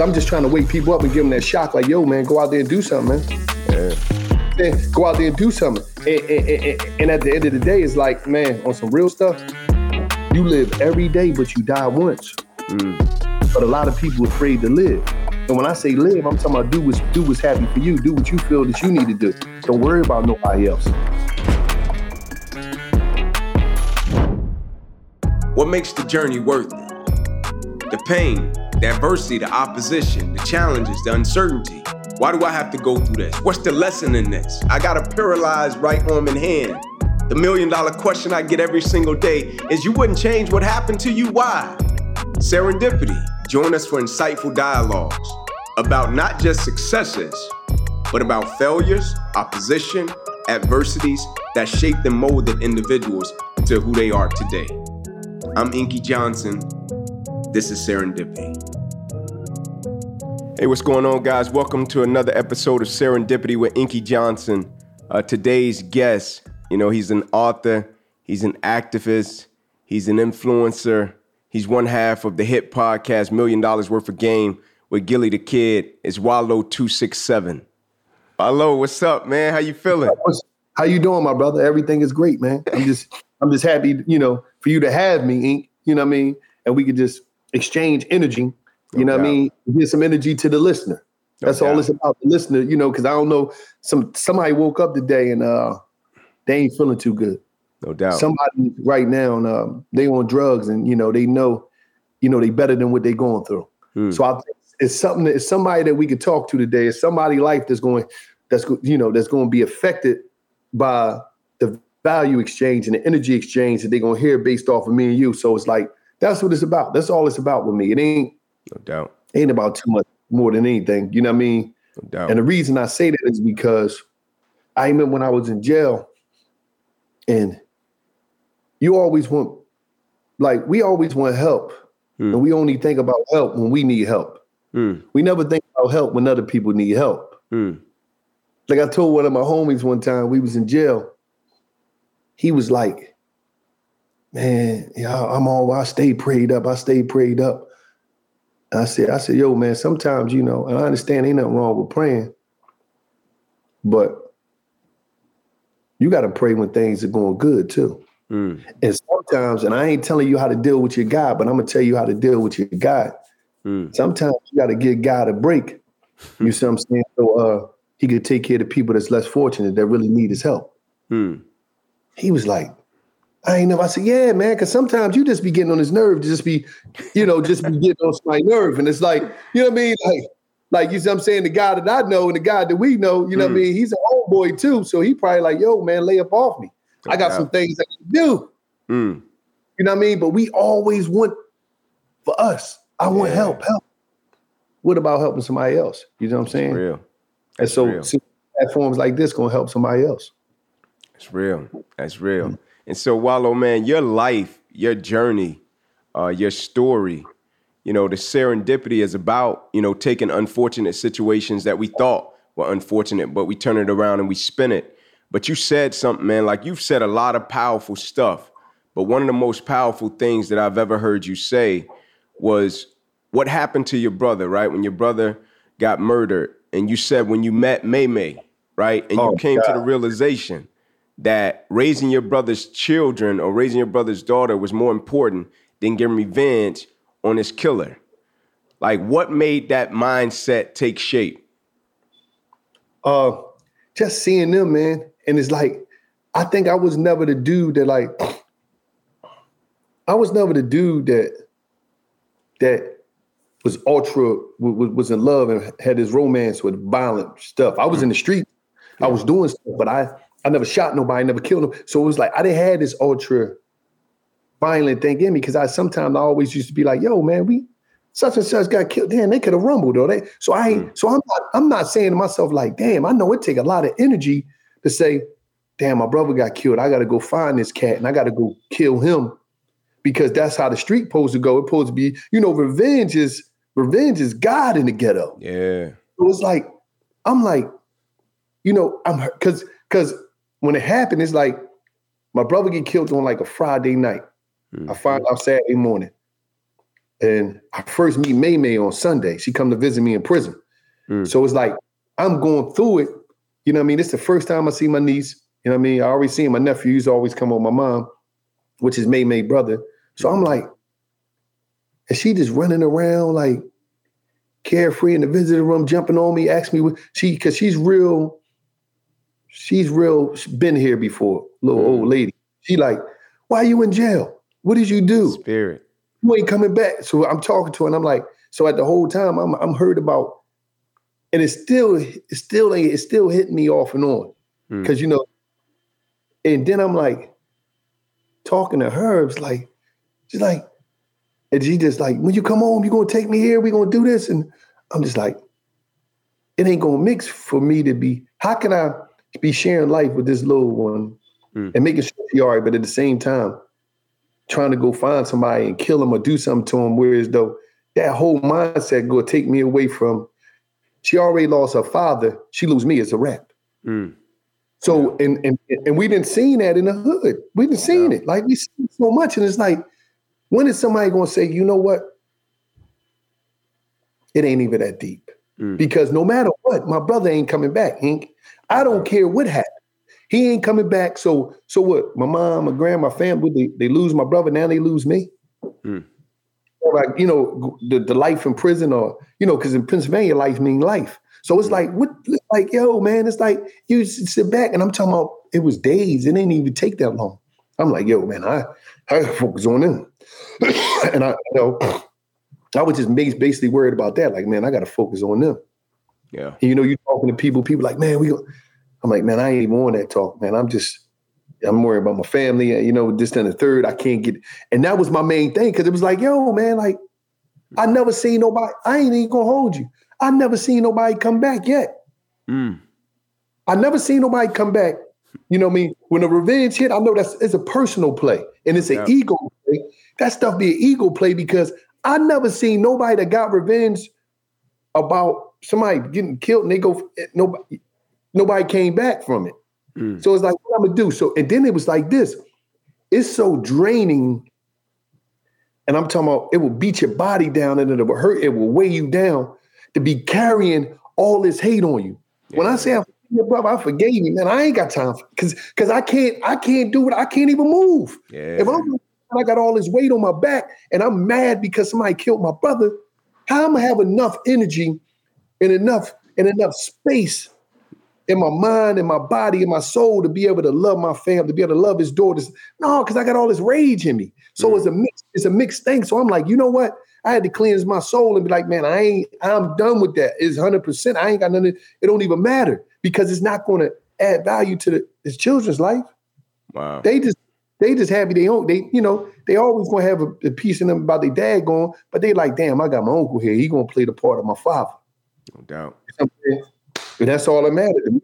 I'm just trying to wake people up and give them that shock. Like, yo, man, go out there and do something, man. Yeah. Go out there and do something. And, and, and, and at the end of the day, it's like, man, on some real stuff, you live every day, but you die once. Mm. But a lot of people afraid to live. And when I say live, I'm talking about do what's do what's happy for you. Do what you feel that you need to do. Don't worry about nobody else. What makes the journey worth it? The pain, the adversity, the opposition, the challenges, the uncertainty. Why do I have to go through this? What's the lesson in this? I got a paralyzed right arm and hand. The million dollar question I get every single day is you wouldn't change what happened to you. Why? Serendipity. Join us for insightful dialogues about not just successes, but about failures, opposition, adversities that shaped and molded individuals to who they are today. I'm Inky Johnson. This is Serendipity. Hey, what's going on, guys? Welcome to another episode of Serendipity with Inky Johnson. Uh, today's guest, you know, he's an author, he's an activist, he's an influencer, he's one half of the hit podcast Million Dollars Worth of Game with Gillie the Kid. It's Wallo two six seven. Wallo, what's up, man? How you feeling? How you doing, my brother? Everything is great, man. I'm just, I'm just happy, you know, for you to have me, Ink. You know what I mean? And we could just exchange energy. You no know doubt. what I mean? Give some energy to the listener. No That's doubt. all it's about. The listener, you know, because I don't know. Some somebody woke up today and uh they ain't feeling too good. No doubt. Somebody right now, and uh, they on drugs, and you know they know, you know they better than what they going through. Hmm. So I think it's something. That, it's somebody that we could talk to today. It's somebody life that's going, that's you know that's going to be affected by the value exchange and the energy exchange that they're gonna hear based off of me and you. So it's like that's what it's about. That's all it's about with me. It ain't no doubt. Ain't about too much more than anything. You know what I mean? No doubt. And the reason I say that is because I remember when I was in jail, and you always want, like, we always want help, hmm. and we only think about help when we need help. Hmm. We never think about help when other people need help. Hmm. Like I told one of my homies one time, we was in jail, he was like, man, yeah, I'm all I stay prayed up. I stay prayed up. I said, I said, yo, man, sometimes, you know, and I understand ain't nothing wrong with praying, but you got to pray when things are going good too. Mm. And sometimes, and I ain't telling you how to deal with your God, but I'm gonna tell you how to deal with your God. Mm. Sometimes you got to give God a break. You see what I'm saying? So uh, he could take care of the people that's less fortunate that really need his help. Mm. He was like, I ain't know. I said, yeah, man, because sometimes you just be getting on his nerve, to just be, you know, just be getting on my nerve. And it's like, you know what I mean? Like, like you see I'm saying? The guy that I know and the guy that we know, you know mm. what I mm. mean? He's an old boy too. So he probably like, yo, man, lay up off me. I got some things I can do. Mm. You know what I mean? But we always want for us. I want yeah. help, help. What about helping somebody else? You know what I'm saying? real. That's and so platforms like this gonna help somebody else. It's real. That's real. Mm-hmm. And so, Wallo, man, your life, your journey, uh, your story, you know, the serendipity is about, you know, taking unfortunate situations that we thought were unfortunate, but we turn it around and we spin it. But you said something, man, like you've said a lot of powerful stuff. But one of the most powerful things that I've ever heard you say was what happened to your brother, right? When your brother got murdered, and you said when you met May May, right? And oh, you came God. to the realization that raising your brother's children or raising your brother's daughter was more important than getting revenge on his killer. Like, what made that mindset take shape? Uh, just seeing them, man. And it's like, I think I was never the dude that like, I was never the dude that that was ultra was, was in love and had his romance with violent stuff. I was in the street, I was doing stuff, but I I never shot nobody, never killed them. So it was like I didn't have this ultra violent thing in me because I sometimes I always used to be like, yo, man, we such and such got killed. Damn, they could have rumbled, though. They so I mm. so I'm not I'm not saying to myself, like, damn, I know it take a lot of energy to say, damn, my brother got killed. I gotta go find this cat and I gotta go kill him because that's how the street supposed to go. It's supposed to be, you know, revenge is revenge is God in the ghetto. Yeah. It was like, I'm like, you know, I'm because because when it happened, it's like my brother get killed on like a Friday night. Mm-hmm. I find out Saturday morning. and I first meet May May on Sunday. She come to visit me in prison. Mm. So it's like I'm going through it. You know what I mean? It's the first time I see my niece. You know what I mean? I always see my nephews always come on my mom, which is May May brother. So I'm like, and she just running around like carefree in the visitor room, jumping on me, asking me what she because she's real, she's real, she's been here before, little old lady. She like, why are you in jail? What did you do? Spirit. You ain't coming back. So I'm talking to her and I'm like, so at the whole time I'm I'm heard about, and it's still, it's still it's still hitting me off and on. Mm. Cause you know, and then I'm like talking to her, it's like, she's like, and she just like, when you come home, you gonna take me here, we gonna do this. And I'm just like, it ain't gonna mix for me to be, how can I be sharing life with this little one mm. and making sure she all right, but at the same time, trying to go find somebody and kill him or do something to him, whereas though that whole mindset go take me away from she already lost her father, she lose me as a rap. Mm. So and and and we didn't seen that in the hood. We didn't seen yeah. it. Like we see so much, and it's like, when is somebody gonna say, you know what? It ain't even that deep. Mm. Because no matter what, my brother ain't coming back, Hank. I don't care what happened. He ain't coming back. So so what? My mom, my grandma, my family, they, they lose my brother. Now they lose me. Mm. Or like you know the, the life in prison, or you know, because in Pennsylvania, life mean life. So it's mm. like what? Like yo, man, it's like you sit back, and I'm talking about it was days. It didn't even take that long. I'm like, yo, man, I I focus on them, and I you know I was just basically worried about that. Like, man, I got to focus on them. Yeah. And, you know, you're talking to people, people like, man, we. I'm like, man, I ain't even on that talk, man. I'm just, I'm worried about my family. You know, this and the third. I can't get, and that was my main thing because it was like, yo, man, like, I never seen nobody. I ain't even gonna hold you. I never seen nobody come back yet. Mm. I never seen nobody come back. You know what I mean? When a revenge hit, I know that's it's a personal play and it's an yeah. ego play. That stuff be an ego play because I never seen nobody that got revenge about somebody getting killed and they go nobody nobody came back from it. Mm. So it's like, what I'm gonna do? So, and then it was like this. It's so draining. And I'm talking about it will beat your body down and it will hurt, it will weigh you down to be carrying all this hate on you. Yeah. When I say I your brother, I forgave you, man. I ain't got time because because I can't I can't do it. I can't even move. Yeah. If I'm I got all this weight on my back and I'm mad because somebody killed my brother, how am I have enough energy and enough and enough space in my mind and my body and my soul to be able to love my family, to be able to love his daughters. No, because I got all this rage in me. So mm. it's a mix, it's a mixed thing. So I'm like, you know what? I had to cleanse my soul and be like, man, I ain't, I'm done with that. It's 100%. I ain't got nothing. It don't even matter because it's not going to add value to the, his children's life. Wow. They just, they just happy they own, they, you know, they always going to have a, a, piece in them about their dad going, but they like, damn, I got my uncle here. He going to play the part of my father. No doubt. That's all that matters to me.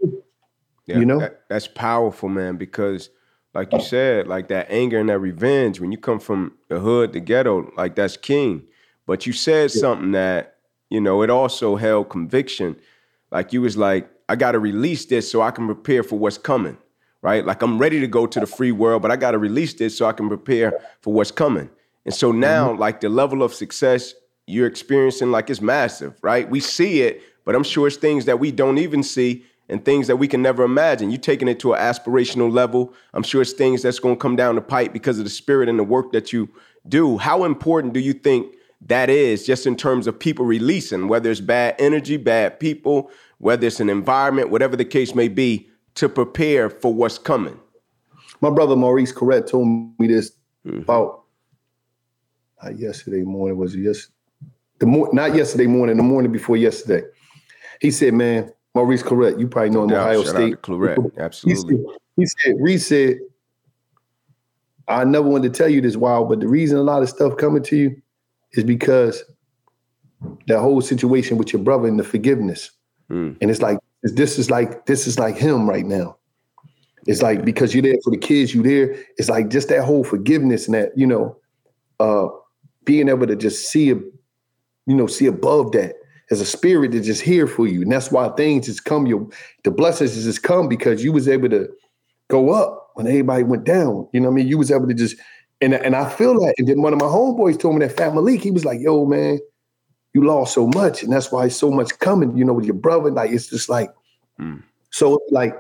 Yeah, you know, that, that's powerful, man. Because, like you said, like that anger and that revenge, when you come from the hood, the ghetto, like that's king. But you said yeah. something that you know it also held conviction. Like you was like, I got to release this so I can prepare for what's coming. Right? Like I'm ready to go to the free world, but I got to release this so I can prepare for what's coming. And so now, mm-hmm. like the level of success you're experiencing, like it's massive, right? We see it, but I'm sure it's things that we don't even see and things that we can never imagine. You're taking it to an aspirational level. I'm sure it's things that's going to come down the pipe because of the spirit and the work that you do. How important do you think that is just in terms of people releasing, whether it's bad energy, bad people, whether it's an environment, whatever the case may be, to prepare for what's coming? My brother Maurice Clarett told me this mm-hmm. about uh, yesterday morning. Was it yes? The mo- not yesterday morning, the morning before yesterday. He said, "Man, Maurice Clarett, you probably know him, Ohio Shout State." Clarett, absolutely. He said, he said, Reese said, "I never wanted to tell you this, while, but the reason a lot of stuff coming to you is because that whole situation with your brother and the forgiveness, mm. and it's like this is like this is like him right now. It's like because you're there for the kids, you there. It's like just that whole forgiveness and that you know, uh, being able to just see, you know, see above that as a spirit that's just here for you. And that's why things just come, your the blessings just come because you was able to go up when everybody went down. You know what I mean? You was able to just And, and I feel that. And then one of my homeboys told me that Fat Malik, he was like, yo, man, you lost so much. And that's why so much coming, you know, with your brother. Like, it's just like, mm. so like,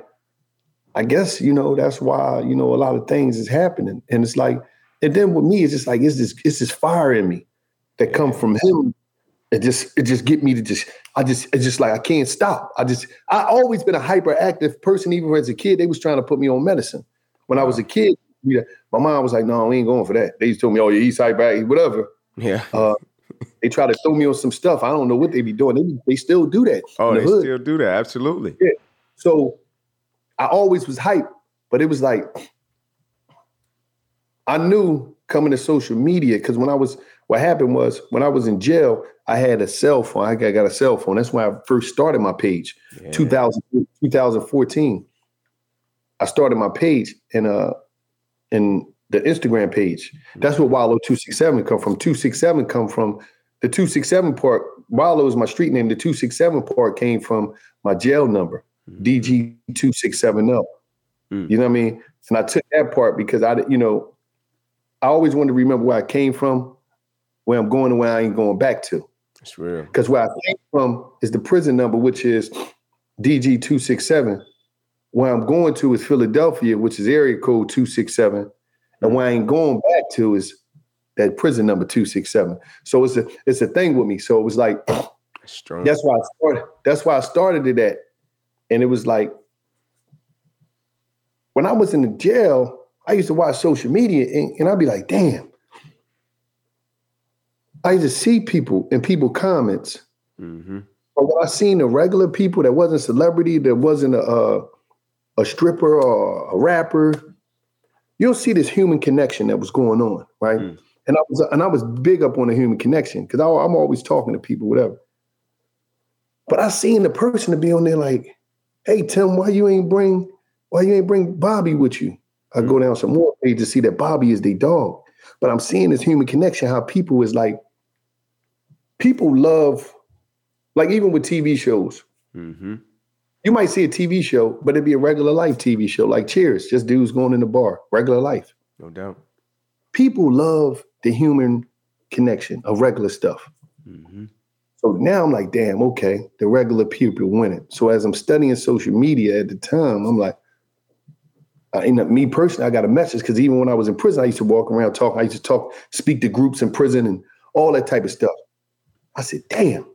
I guess, you know, that's why, you know, a lot of things is happening. And it's like, and then with me, it's just like, it's this, it's this fire in me that come from him. It just, it just get me to just, I just, it's just like, I can't stop. I just, I always been a hyperactive person. Even as a kid, they was trying to put me on medicine. When I was a kid, yeah, my mom was like, "No, we ain't going for that." They just told me, "Oh, east side back, whatever." Yeah. Uh, they try to throw me on some stuff. I don't know what they be doing. They, they still do that. Oh, the they hood. still do that. Absolutely. Yeah. So I always was hype, but it was like I knew coming to social media because when I was what happened was when I was in jail, I had a cell phone. I got, got a cell phone. That's when I first started my page, yeah. 2000, 2014. I started my page and uh and the Instagram page. That's where Wallo 267 come from. 267 come from the 267 part. Wallo is my street name. The 267 part came from my jail number, mm-hmm. DG 2670. Mm. You know what I mean? And I took that part because I, you know, I always wanted to remember where I came from, where I'm going, and where I ain't going back to. That's real. Because where I came from is the prison number, which is DG 267. Where I'm going to is Philadelphia, which is area code 267. And where I ain't going back to is that prison number 267. So it's a it's a thing with me. So it was like Strong. that's why I started. That's why I started it at. And it was like when I was in the jail, I used to watch social media and, and I'd be like, damn. I used to see people and people comments. Mm-hmm. But when I seen the regular people that wasn't celebrity, that wasn't a, a stripper or a rapper, you'll see this human connection that was going on, right? Mm. And I was and I was big up on the human connection because I'm always talking to people, whatever. But I seen the person to be on there like, "Hey Tim, why you ain't bring why you ain't bring Bobby with you?" I mm. go down some more page to see that Bobby is the dog. But I'm seeing this human connection, how people is like, people love, like even with TV shows. Mm-hmm. You might see a TV show, but it'd be a regular life TV show, like Cheers, just dudes going in the bar, regular life. No doubt. People love the human connection of regular stuff. Mm-hmm. So now I'm like, damn, okay, the regular people win it. So as I'm studying social media at the time, I'm like, I end up me personally, I got a message because even when I was in prison, I used to walk around talk. I used to talk, speak to groups in prison and all that type of stuff. I said, damn,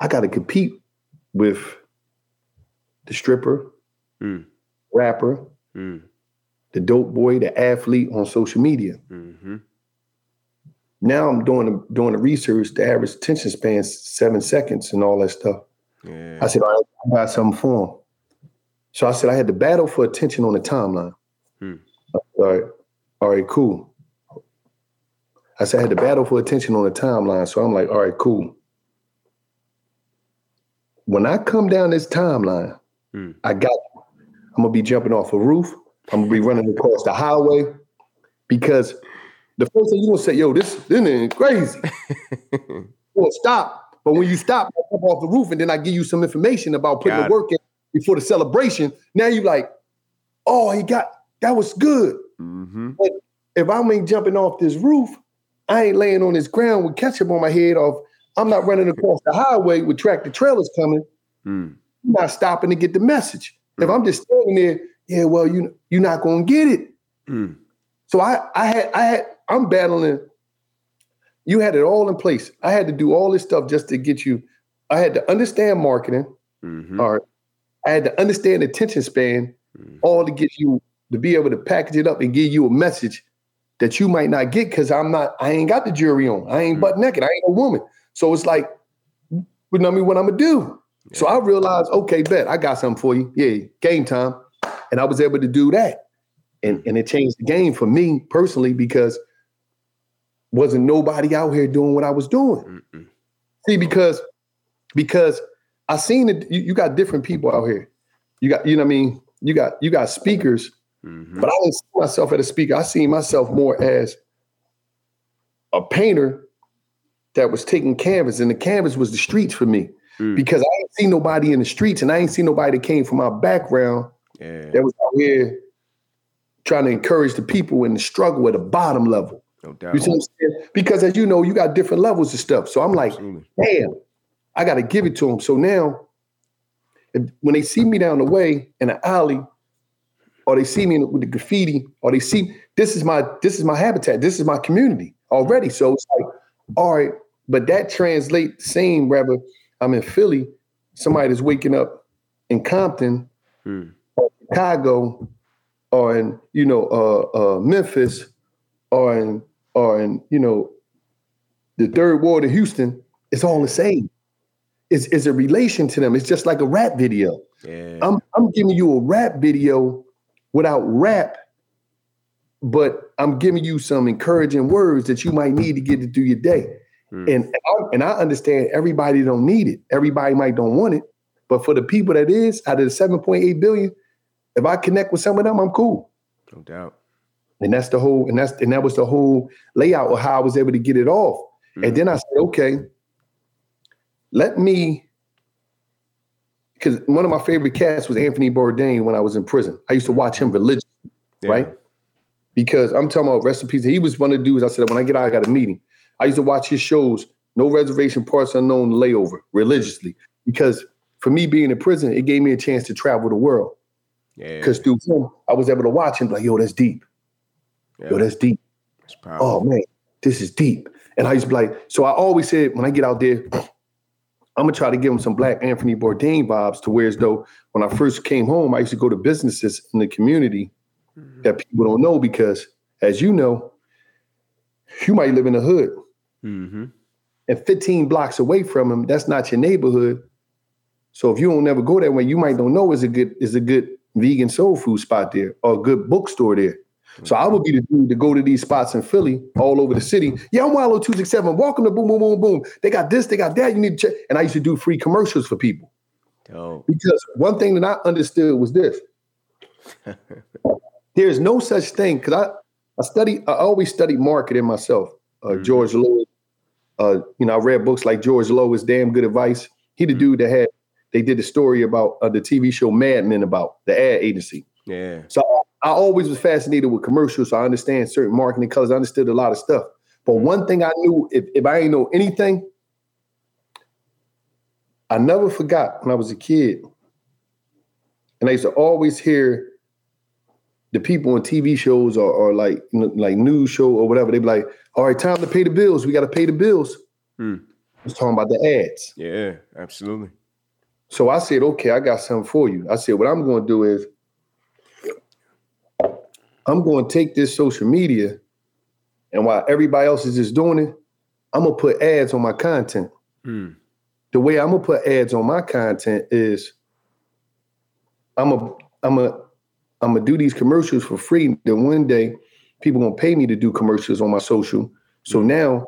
I got to compete with the stripper, mm. rapper, mm. the dope boy, the athlete on social media. Mm-hmm. Now I'm doing doing the research. The average attention span seven seconds and all that stuff. Yeah. I said I got something for him. So I said I had to battle for attention on the timeline. Hmm. All right, all right, cool. I said I had to battle for attention on the timeline. So I'm like, all right, cool. When I come down this timeline, Mm. I got you. I'm gonna be jumping off a roof. I'm gonna be running across the highway because the first thing you gonna say, yo, this this is crazy. well, stop. But when you stop, I come off the roof, and then I give you some information about putting got the work in before the celebration. Now you're like, oh, he got that was good. Mm-hmm. But if I'm ain't jumping off this roof, I ain't laying on this ground with ketchup on my head. Off, I'm not running across the highway with tractor trailers coming. Mm I'm not stopping to get the message. Mm. If I'm just standing there, yeah, well, you you're not gonna get it. Mm. So I I had I had I'm battling. You had it all in place. I had to do all this stuff just to get you. I had to understand marketing. Mm-hmm. All right. I had to understand attention span, mm-hmm. all to get you to be able to package it up and give you a message that you might not get because I'm not, I ain't got the jury on. I ain't mm-hmm. butt naked. I ain't a woman. So it's like, you know me what I'm gonna do. So I realized, okay, bet I got something for you. Yeah, game time. And I was able to do that. And, and it changed the game for me personally because wasn't nobody out here doing what I was doing. Mm-mm. See, because because I seen it, you, you, got different people out here. You got, you know what I mean? You got you got speakers, mm-hmm. but I didn't see myself as a speaker. I seen myself more as a painter that was taking canvas, and the canvas was the streets for me mm. because I ain't seen nobody in the streets and I ain't seen nobody that came from my background yeah. that was out here trying to encourage the people in the struggle at the bottom level. No doubt. You see what I'm saying? Because as you know, you got different levels of stuff. So I'm like, Absolutely. damn, I got to give it to them. So now, if, when they see me down the way in an alley, or they see me with the graffiti, or they see this is my this is my habitat, this is my community already. So it's like, all right, but that translates the same. Rather, I'm in Philly, somebody that's waking up in Compton, hmm. or Chicago, or in you know uh, uh, Memphis, or in or in you know the third ward of Houston. It's all the same. It's, it's a relation to them. It's just like a rap video. Yeah. I'm I'm giving you a rap video without rap, but I'm giving you some encouraging words that you might need to get to through your day. Mm. And and I understand everybody don't need it. Everybody might don't want it, but for the people that is out of the 7.8 billion, if I connect with some of them, I'm cool. No doubt. And that's the whole, and that's and that was the whole layout of how I was able to get it off. Mm. And then I said, okay, let me because one of my favorite cats was Anthony Bourdain when I was in prison. I used to watch him religiously, yeah. right? Because I'm talking about recipes. He was one of the dudes I said, when I get out, I got a meeting. I used to watch his shows, No Reservation Parts Unknown Layover, religiously. Because for me being in prison, it gave me a chance to travel the world. Yeah. Because yeah. through him, I was able to watch him like, yo, that's deep. Yeah. Yo, that's deep. That's oh man, this is deep. And I used to be like, so I always said when I get out there, I'm gonna try to give him some black Anthony Bourdain vibes to where as though when I first came home, I used to go to businesses in the community mm-hmm. that people don't know because, as you know, you might live in the hood. Mm-hmm. And 15 blocks away from him, that's not your neighborhood. So if you don't never go that way, you might don't know is a good is a good vegan soul food spot there or a good bookstore there. So I would be the dude to go to these spots in Philly, all over the city. Yeah, I'm Wallo two six seven. Welcome to Boom Boom Boom Boom. They got this, they got that. You need to check. And I used to do free commercials for people. Oh. Because one thing that I understood was this: there's no such thing. Because I I study, I always studied marketing myself. Uh, mm-hmm. George Lois, uh, you know, I read books like George Lois, Damn Good Advice. He the mm-hmm. dude that had they did a story about uh, the TV show Mad Men about the ad agency. Yeah. So I always was fascinated with commercials. So I understand certain marketing colors. I understood a lot of stuff. But one thing I knew, if, if I ain't know anything, I never forgot when I was a kid. And I used to always hear the people on TV shows or, or like like news show or whatever. They'd be like, all right, time to pay the bills. We got to pay the bills. Hmm. I was talking about the ads. Yeah, absolutely. So I said, okay, I got something for you. I said, what I'm going to do is I'm going to take this social media, and while everybody else is just doing it, I'm gonna put ads on my content. Mm. The way I'm gonna put ads on my content is I'm a I'm a I'm gonna do these commercials for free. Then one day, people gonna pay me to do commercials on my social. So mm. now,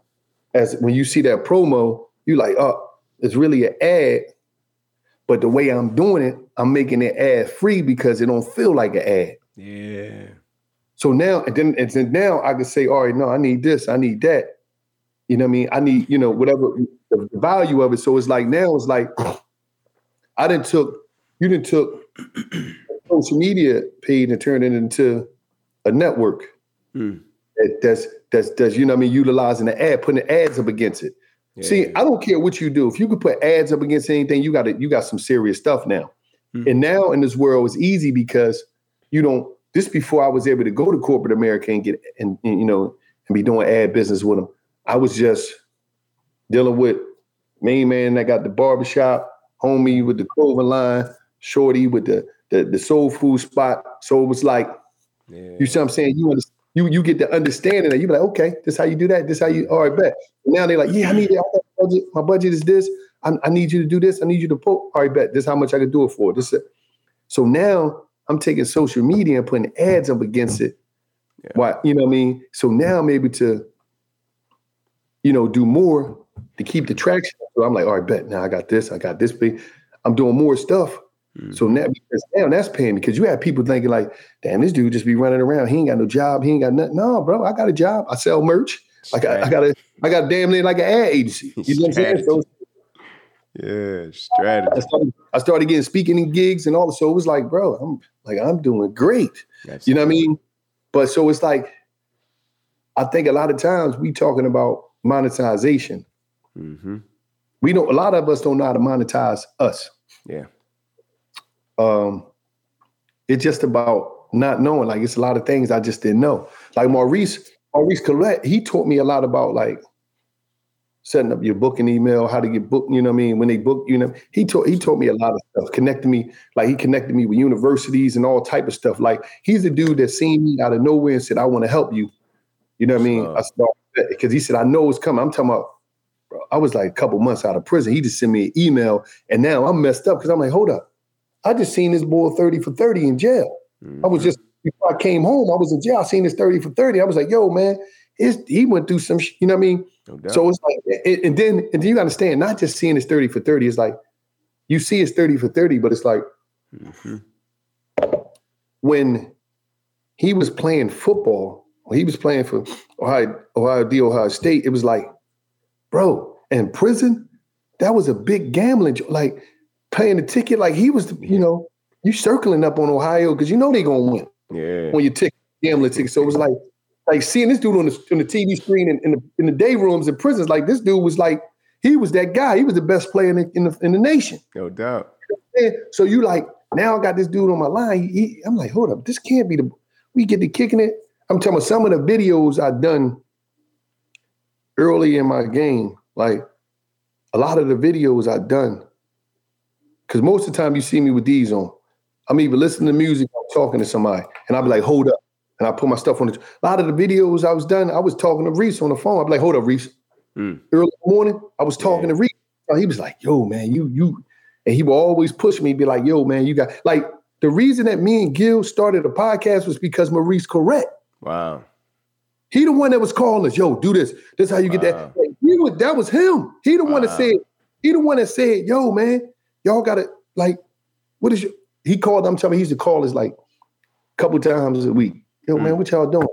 as when you see that promo, you like, oh, it's really an ad. But the way I'm doing it, I'm making it ad free because it don't feel like an ad. Yeah. So now, and then, and then now I can say, all right, no, I need this, I need that. You know what I mean? I need, you know, whatever the value of it. So it's like now it's like I didn't took, you didn't took social media page and turned it into a network. Mm. That, that's that's that's you know what I mean, utilizing the ad, putting the ads up against it. Yeah. See, I don't care what you do. If you could put ads up against anything, you got it, you got some serious stuff now. Mm. And now in this world, it's easy because you don't this before I was able to go to corporate America and get and, you know and be doing ad business with them. I was just dealing with main man that got the barbershop, homie with the clothing line, shorty with the the, the soul food spot. So it was like, yeah. you see what I'm saying? You understand, you you get the understanding that you be like, okay, this is how you do that. This how you all right, bet. Now they're like, yeah, I need it. Budget. My budget is this. I, I, need you to do this. I need you to put. All right, bet. This how much I can do it for. This. So now I'm taking social media and putting ads up against it. Yeah. Why, you know what I mean? So now I'm able to, you know, do more to keep the traction. So I'm like, all right, bet now I got this, I got this big. I'm doing more stuff. Mm-hmm. So now because now that's paying because you have people thinking like, damn, this dude just be running around. He ain't got no job. He ain't got nothing. No, bro, I got a job. I sell merch. Like I, I got a, I got damn near like an ad agency. You know what I'm saying? So yeah, strategy. I started, I started, getting speaking in gigs and all. So it was like, bro, I'm like, I'm doing great. That's you know what I mean? But so it's like, I think a lot of times we talking about monetization. Mm-hmm. We don't. A lot of us don't know how to monetize us. Yeah. Um, it's just about not knowing. Like it's a lot of things I just didn't know. Like Maurice, Maurice Clarett, he taught me a lot about like setting up your booking email, how to get booked, you know what I mean? When they book, you know, he taught he taught me a lot of stuff, connected me, like he connected me with universities and all type of stuff. Like he's a dude that seen me out of nowhere and said, I want to help you. You know what I mean? Uh, I started because he said, I know it's coming. I'm talking about bro, I was like a couple months out of prison. He just sent me an email and now I'm messed up because I'm like, hold up. I just seen this boy 30 for 30 in jail. Mm-hmm. I was mm-hmm. just before I came home, I was in jail. I seen this 30 for 30. I was like, yo, man, he went through some, sh- you know what I mean? No so it's like, and then, and then you understand, not just seeing his 30 for 30, it's like, you see his 30 for 30, but it's like, mm-hmm. when he was playing football, when he was playing for Ohio, Ohio D, Ohio State, it was like, bro, in prison, that was a big gambling, like paying the ticket, like he was, you know, you circling up on Ohio because you know they're gonna win. Yeah. When you ticket gambling ticket. So it was like, like seeing this dude on the on the TV screen in, in the in the day rooms in prisons, like this dude was like he was that guy. He was the best player in the in the, in the nation. No doubt. So you like now I got this dude on my line. He, I'm like, hold up, this can't be the. We get to kicking it. I'm telling you, some of the videos I've done early in my game, like a lot of the videos I've done, because most of the time you see me with these on. I'm even listening to music, I'm talking to somebody, and I'll be like, hold up and I put my stuff on the, a lot of the videos I was done. I was talking to Reese on the phone. I'm like, hold up, Reese. Mm. Early morning, I was talking yeah. to Reese. He was like, yo, man, you, you, and he would always push me, be like, yo, man, you got like the reason that me and Gil started a podcast was because Maurice Clarett. Wow. He the one that was calling us, yo, do this. This is how you wow. get that. Like, was, that was him. He the wow. one that said, he the one that said, yo, man, y'all gotta like, what is your he called, I'm telling you, he used to call us like a couple times a week. Yo, mm. man, what y'all doing?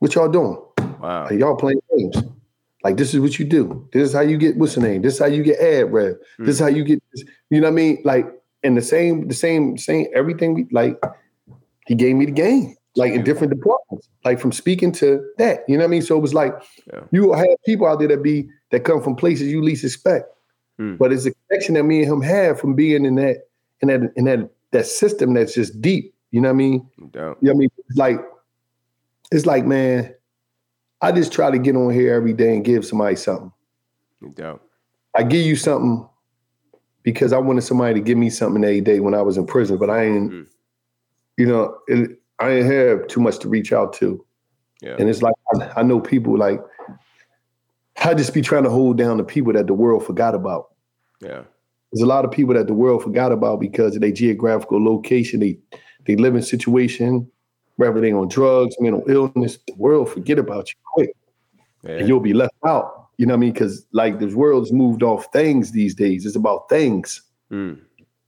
What y'all doing? Wow. Like, y'all playing games. Like this is what you do. This is how you get what's the name? This is how you get ad rev. Mm. This is how you get this, you know what I mean? Like in the same, the same, same everything we like, he gave me the game. Like in different departments, like from speaking to that, you know what I mean? So it was like yeah. you have people out there that be that come from places you least expect, mm. but it's a connection that me and him have from being in that in that in that that system that's just deep you know what I mean? Yeah. You know I mean? It's like, it's like, man, I just try to get on here every day and give somebody something. Yeah. I give you something because I wanted somebody to give me something every day when I was in prison, but I ain't, mm. you know, it, I ain't have too much to reach out to. Yeah. And it's like I, I know people like I just be trying to hold down the people that the world forgot about. Yeah. There's a lot of people that the world forgot about because of their geographical location. They they living situation, whether they on drugs, mental illness, the world forget about you quick. Yeah. And you'll be left out. You know what I mean? Because like this world's moved off things these days. It's about things. Mm.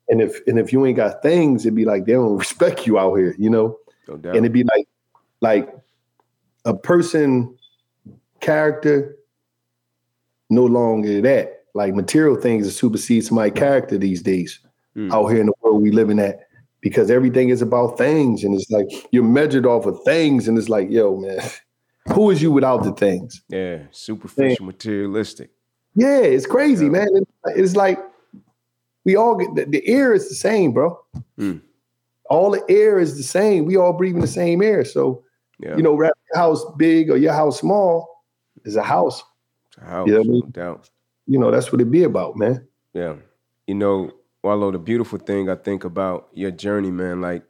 And if and if you ain't got things, it'd be like they don't respect you out here, you know? No and it'd be like like a person character no longer that. Like material things that supersede my character these days mm. out here in the world we living at because everything is about things and it's like you're measured off of things and it's like yo man who is you without the things yeah superficial man. materialistic yeah it's crazy yeah. man it's like we all get the, the air is the same bro mm. all the air is the same we all breathing the same air so yeah. you know your house big or your house small is a house it's a house you know I mean? doubt you know that's what it be about man yeah you know Wallo, the beautiful thing I think about your journey, man, like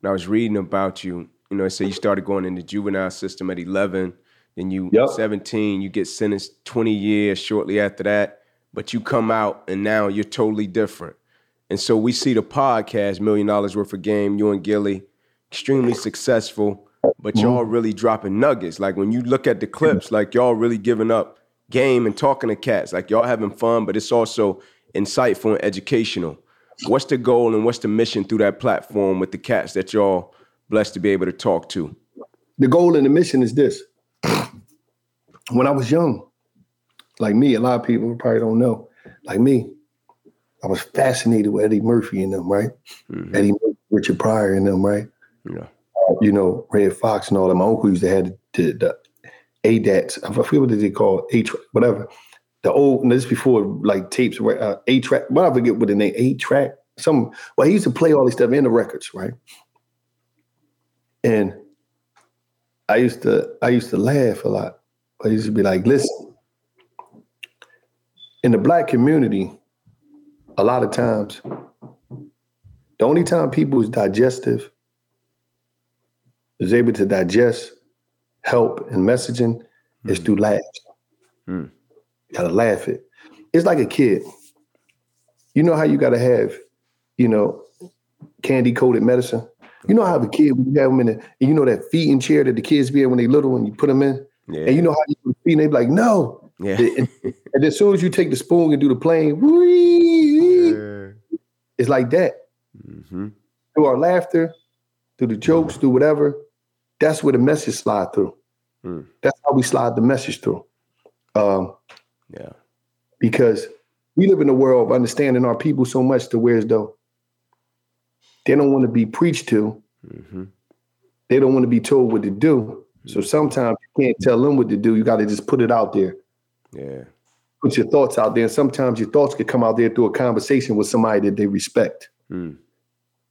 when I was reading about you, you know, it said you started going in the juvenile system at 11, then you yep. 17, you get sentenced 20 years shortly after that, but you come out and now you're totally different. And so we see the podcast, Million Dollars Worth of Game, you and Gillie, extremely successful, but mm-hmm. y'all really dropping nuggets. Like when you look at the clips, like y'all really giving up game and talking to cats, like y'all having fun, but it's also insightful and educational. What's the goal and what's the mission through that platform with the cats that y'all blessed to be able to talk to? The goal and the mission is this. When I was young, like me, a lot of people probably don't know, like me, I was fascinated with Eddie Murphy and them, right? Mm-hmm. Eddie Murphy, Richard Pryor and them, right? Yeah. you know, Redd Foxx and all that. My uncle used to have the, the, ADATs. I forget what they call 8-track, whatever. The old this before like tapes were uh, 8-track. Well, I forget what the name 8-track. Some well, he used to play all this stuff in the records, right? And I used to I used to laugh a lot. I used to be like, listen, in the black community, a lot of times, the only time people is digestive is able to digest help and messaging mm. is through laughs. Mm. Gotta laugh it. It's like a kid. You know how you gotta have, you know, candy coated medicine. You know how the kid when you have them in the, you know that feeding chair that the kids be in when they little and you put them in, yeah. and you know how you feed, and they be like, no. Yeah. And, and, as soon as you take the spoon and do the plane, yeah. it's like that. Mm-hmm. Through our laughter, through the jokes, through whatever, that's where the message slide through. Mm. That's how we slide the message through. Um, yeah. Because we live in a world of understanding our people so much to where as though they don't want to be preached to. Mm-hmm. They don't want to be told what to do. Mm-hmm. So sometimes you can't tell them what to do. You got to just put it out there. Yeah. Put your thoughts out there. And sometimes your thoughts could come out there through a conversation with somebody that they respect mm.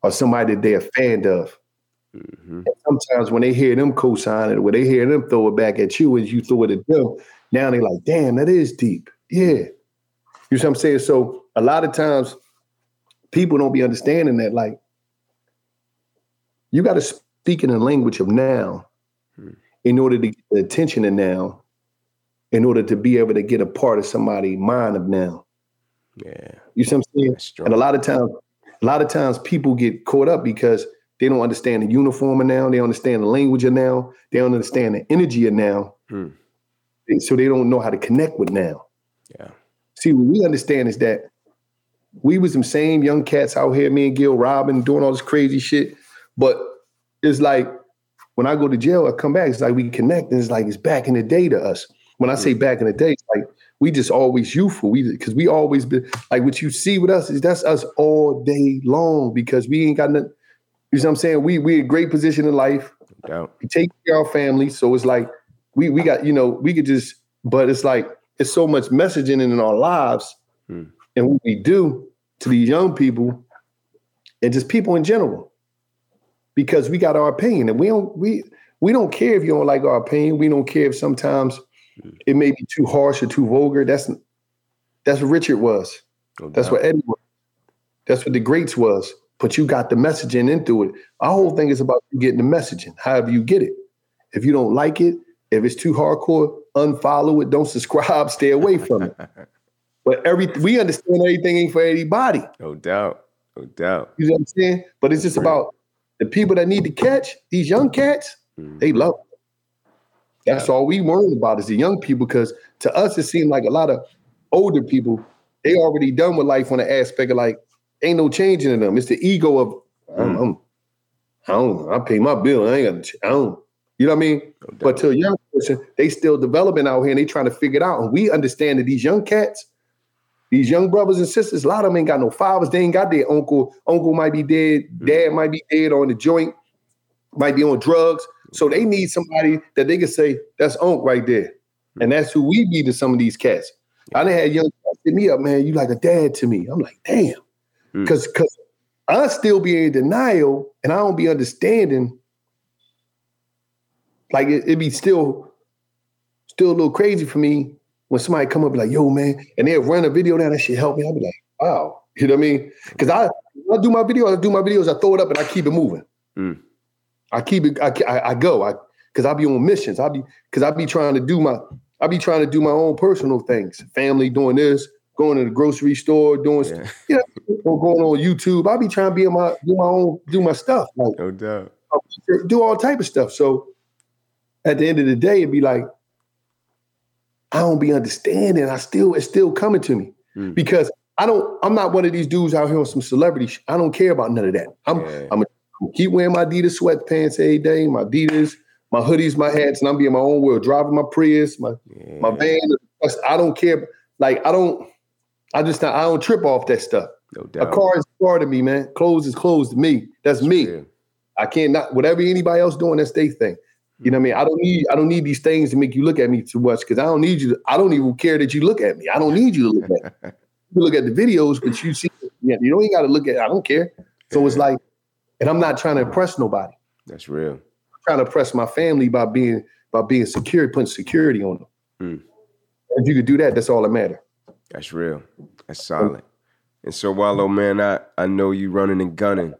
or somebody that they're a fan of. Mm-hmm. Sometimes when they hear them co-sign it, when they hear them throw it back at you as you throw it at them, now they're like, damn, that is deep. Yeah. You see what I'm saying? So a lot of times people don't be understanding that, like, you got to speak in the language of now hmm. in order to get the attention of now, in order to be able to get a part of somebody's mind of now. Yeah. You see what I'm saying? And a lot of times, a lot of times people get caught up because they don't understand the uniform of now. They don't understand the language of now. They don't understand the energy of now. Hmm. So they don't know how to connect with now. Yeah. See, what we understand is that we was some same young cats out here, me and Gil Robin, doing all this crazy shit. But it's like when I go to jail, I come back, it's like we connect, and it's like it's back in the day to us. When I say hmm. back in the day, it's like we just always youthful. We because we always been like what you see with us is that's us all day long because we ain't got nothing you know what I'm saying? We we a great position in life. We take care of our family. So it's like we we got, you know, we could just, but it's like it's so much messaging in our lives hmm. and what we do to these young people and just people in general. Because we got our opinion and we don't we we don't care if you don't like our opinion. We don't care if sometimes hmm. it may be too harsh or too vulgar. That's that's what Richard was. No that's what Eddie was. That's what the greats was but you got the messaging into it. Our whole thing is about getting the messaging, however you get it. If you don't like it, if it's too hardcore, unfollow it, don't subscribe, stay away from it. but every we understand everything ain't for anybody. No doubt. No doubt. You know what I'm saying? But it's just about the people that need to catch, these young cats, mm-hmm. they love it. That's yeah. all we worry about is the young people, because to us it seemed like a lot of older people, they already done with life on the aspect of like, ain't no changing in them. It's the ego of I'm, I'm, I don't I pay my bill. I ain't got I don't. You know what I mean? But to a young person, they still developing out here and they trying to figure it out. And we understand that these young cats, these young brothers and sisters, a lot of them ain't got no fathers. They ain't got their uncle. Uncle might be dead. Mm. Dad might be dead on the joint, might be on drugs. So they need somebody that they can say, that's Unc right there. Mm. And that's who we be to some of these cats. I done had young cats hit me up, man. You like a dad to me. I'm like, damn. Because mm. because I still be in denial and I don't be understanding. Like it, would be still still a little crazy for me when somebody come up and like, yo, man, and they'll run a video down that shit help me. I'll be like, wow. You know what I mean? Because I, I do my videos, I do my videos, I throw it up and I keep it moving. Mm. I keep it, I, I, I go. I because I be on missions. I be because I be trying to do my I be trying to do my own personal things. Family doing this, going to the grocery store, doing yeah. you know, going on YouTube. I'll be trying to be in my do my own do my stuff. Like, no doubt. Do all type of stuff. So at the end of the day, it'd be like, I don't be understanding. I still it's still coming to me. Mm. Because I don't, I'm not one of these dudes out here on some celebrity sh- I don't care about none of that. I'm yeah. I'm gonna keep wearing my Adidas sweatpants every day, my Adidas, my hoodies, my hats, and I'm being my own world, driving my Prius, my yeah. my van. I don't care. Like I don't I just I don't trip off that stuff. No doubt. A car is a car to me, man. Clothes is clothes to me. That's, me. I can't not whatever anybody else doing, that's their thing. You know what I mean? I don't need I don't need these things to make you look at me too much because I don't need you. To, I don't even care that you look at me. I don't need you to look at me. You look at the videos, but you see, yeah, you don't even got to look at. I don't care. So it's like, and I'm not trying to impress nobody. That's real. I'm trying to impress my family by being by being secure, putting security on them. Mm. If you could do that, that's all that matter. That's real. That's solid. And so, Wallo, man, I, I know you running and gunning.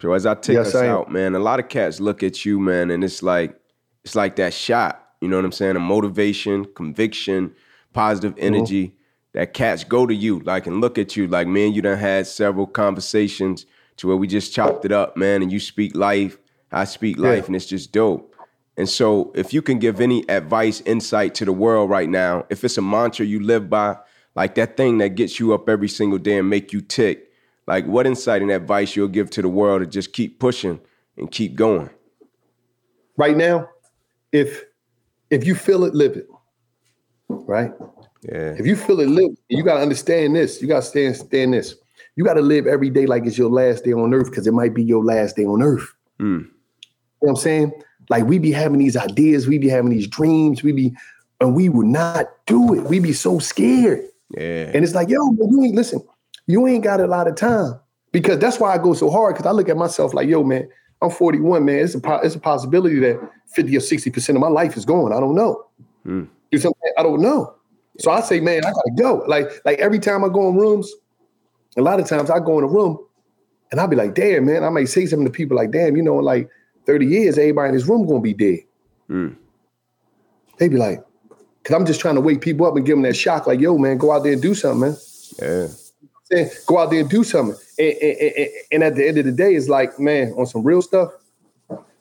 So as I take yes, us I out, man, a lot of cats look at you, man, and it's like it's like that shot. You know what I'm saying? A motivation, conviction, positive mm-hmm. energy. Mm-hmm. That cats go to you, like, and look at you, like, man, you done had several conversations to where we just chopped it up, man, and you speak life, I speak life, yeah. and it's just dope. And so, if you can give any advice, insight to the world right now, if it's a mantra you live by, like that thing that gets you up every single day and make you tick, like what insight and advice you'll give to the world to just keep pushing and keep going? Right now, if if you feel it, live it. Right? Yeah. If you feel it, live. You gotta understand this. You gotta stand understand this. You gotta live every day like it's your last day on earth because it might be your last day on earth. Mm. You know what I'm saying? Like we be having these ideas, we be having these dreams, we be, and we would not do it. We be so scared. Yeah. And it's like, yo, you ain't listen, you ain't got a lot of time. Because that's why I go so hard. Because I look at myself like, yo, man, I'm 41, man. It's a it's a possibility that 50 or 60% of my life is gone. I don't know. Mm. You know I don't know. So I say, man, I gotta go. Like, like every time I go in rooms, a lot of times I go in a room and I'll be like, damn, man, I might say something to people like, damn, you know, like 30 years, everybody in this room gonna be dead. Mm. They be like, because I'm just trying to wake people up and give them that shock, like, yo, man, go out there and do something, man. Yeah. Go out there and do something. And, and, and, at the end of the day, it's like, man, on some real stuff,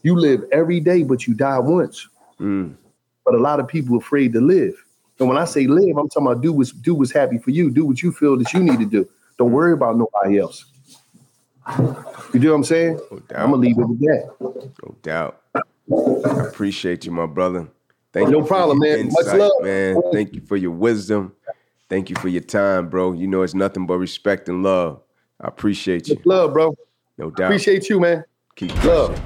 you live every day, but you die once. Mm. But a lot of people afraid to live. And when I say live, I'm talking about do what's do what's happy for you. Do what you feel that you need to do. Don't worry about nobody else. You do what I'm saying? No I'm gonna leave it with that. No doubt. I appreciate you, my brother. Thank no. Problem, man. Insight, Much love, man. Thank you for your wisdom. Thank you for your time, bro. You know it's nothing but respect and love. I appreciate you. Much love, bro. No doubt. Appreciate you, man. Keep love.